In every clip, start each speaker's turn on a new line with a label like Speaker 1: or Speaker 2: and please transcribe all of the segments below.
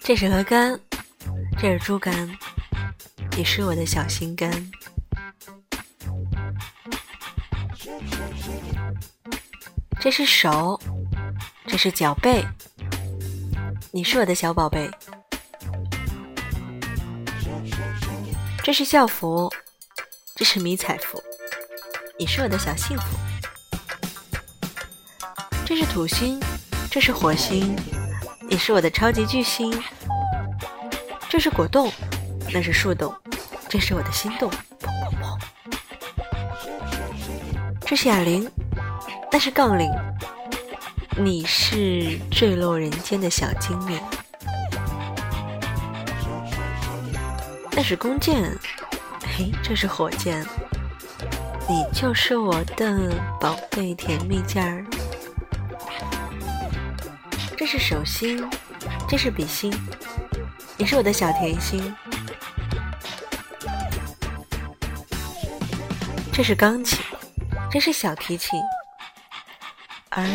Speaker 1: 这是鹅肝，这是猪肝，你是我的小心肝。这是手，这是脚背，你是我的小宝贝。这是校服，这是迷彩服，你是我的小幸福。这是土星，这是火星，你是我的超级巨星。这是果冻，那是树洞，这是我的心动。砰砰砰。这是哑铃，那是杠铃，你是坠落人间的小精灵。那是弓箭，嘿，这是火箭，你就是我的宝贝甜蜜件儿。这是手心，这是笔心，你是我的小甜心。这是钢琴，这是小提琴，而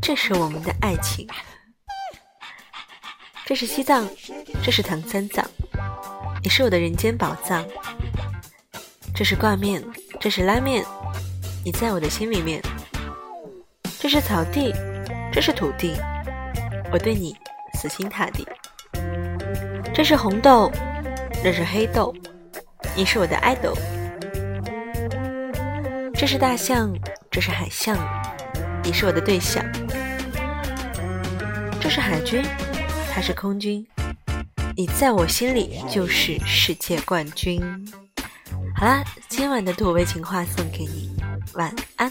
Speaker 1: 这是我们的爱情。这是西藏，这是唐三藏。你是我的人间宝藏，这是挂面，这是拉面，你在我的心里面。这是草地，这是土地，我对你死心塌地。这是红豆，这是黑豆，你是我的爱豆。这是大象，这是海象，你是我的对象。这是海军，他是空军。你在我心里就是世界冠军。好啦，今晚的土味情话送给你，晚安。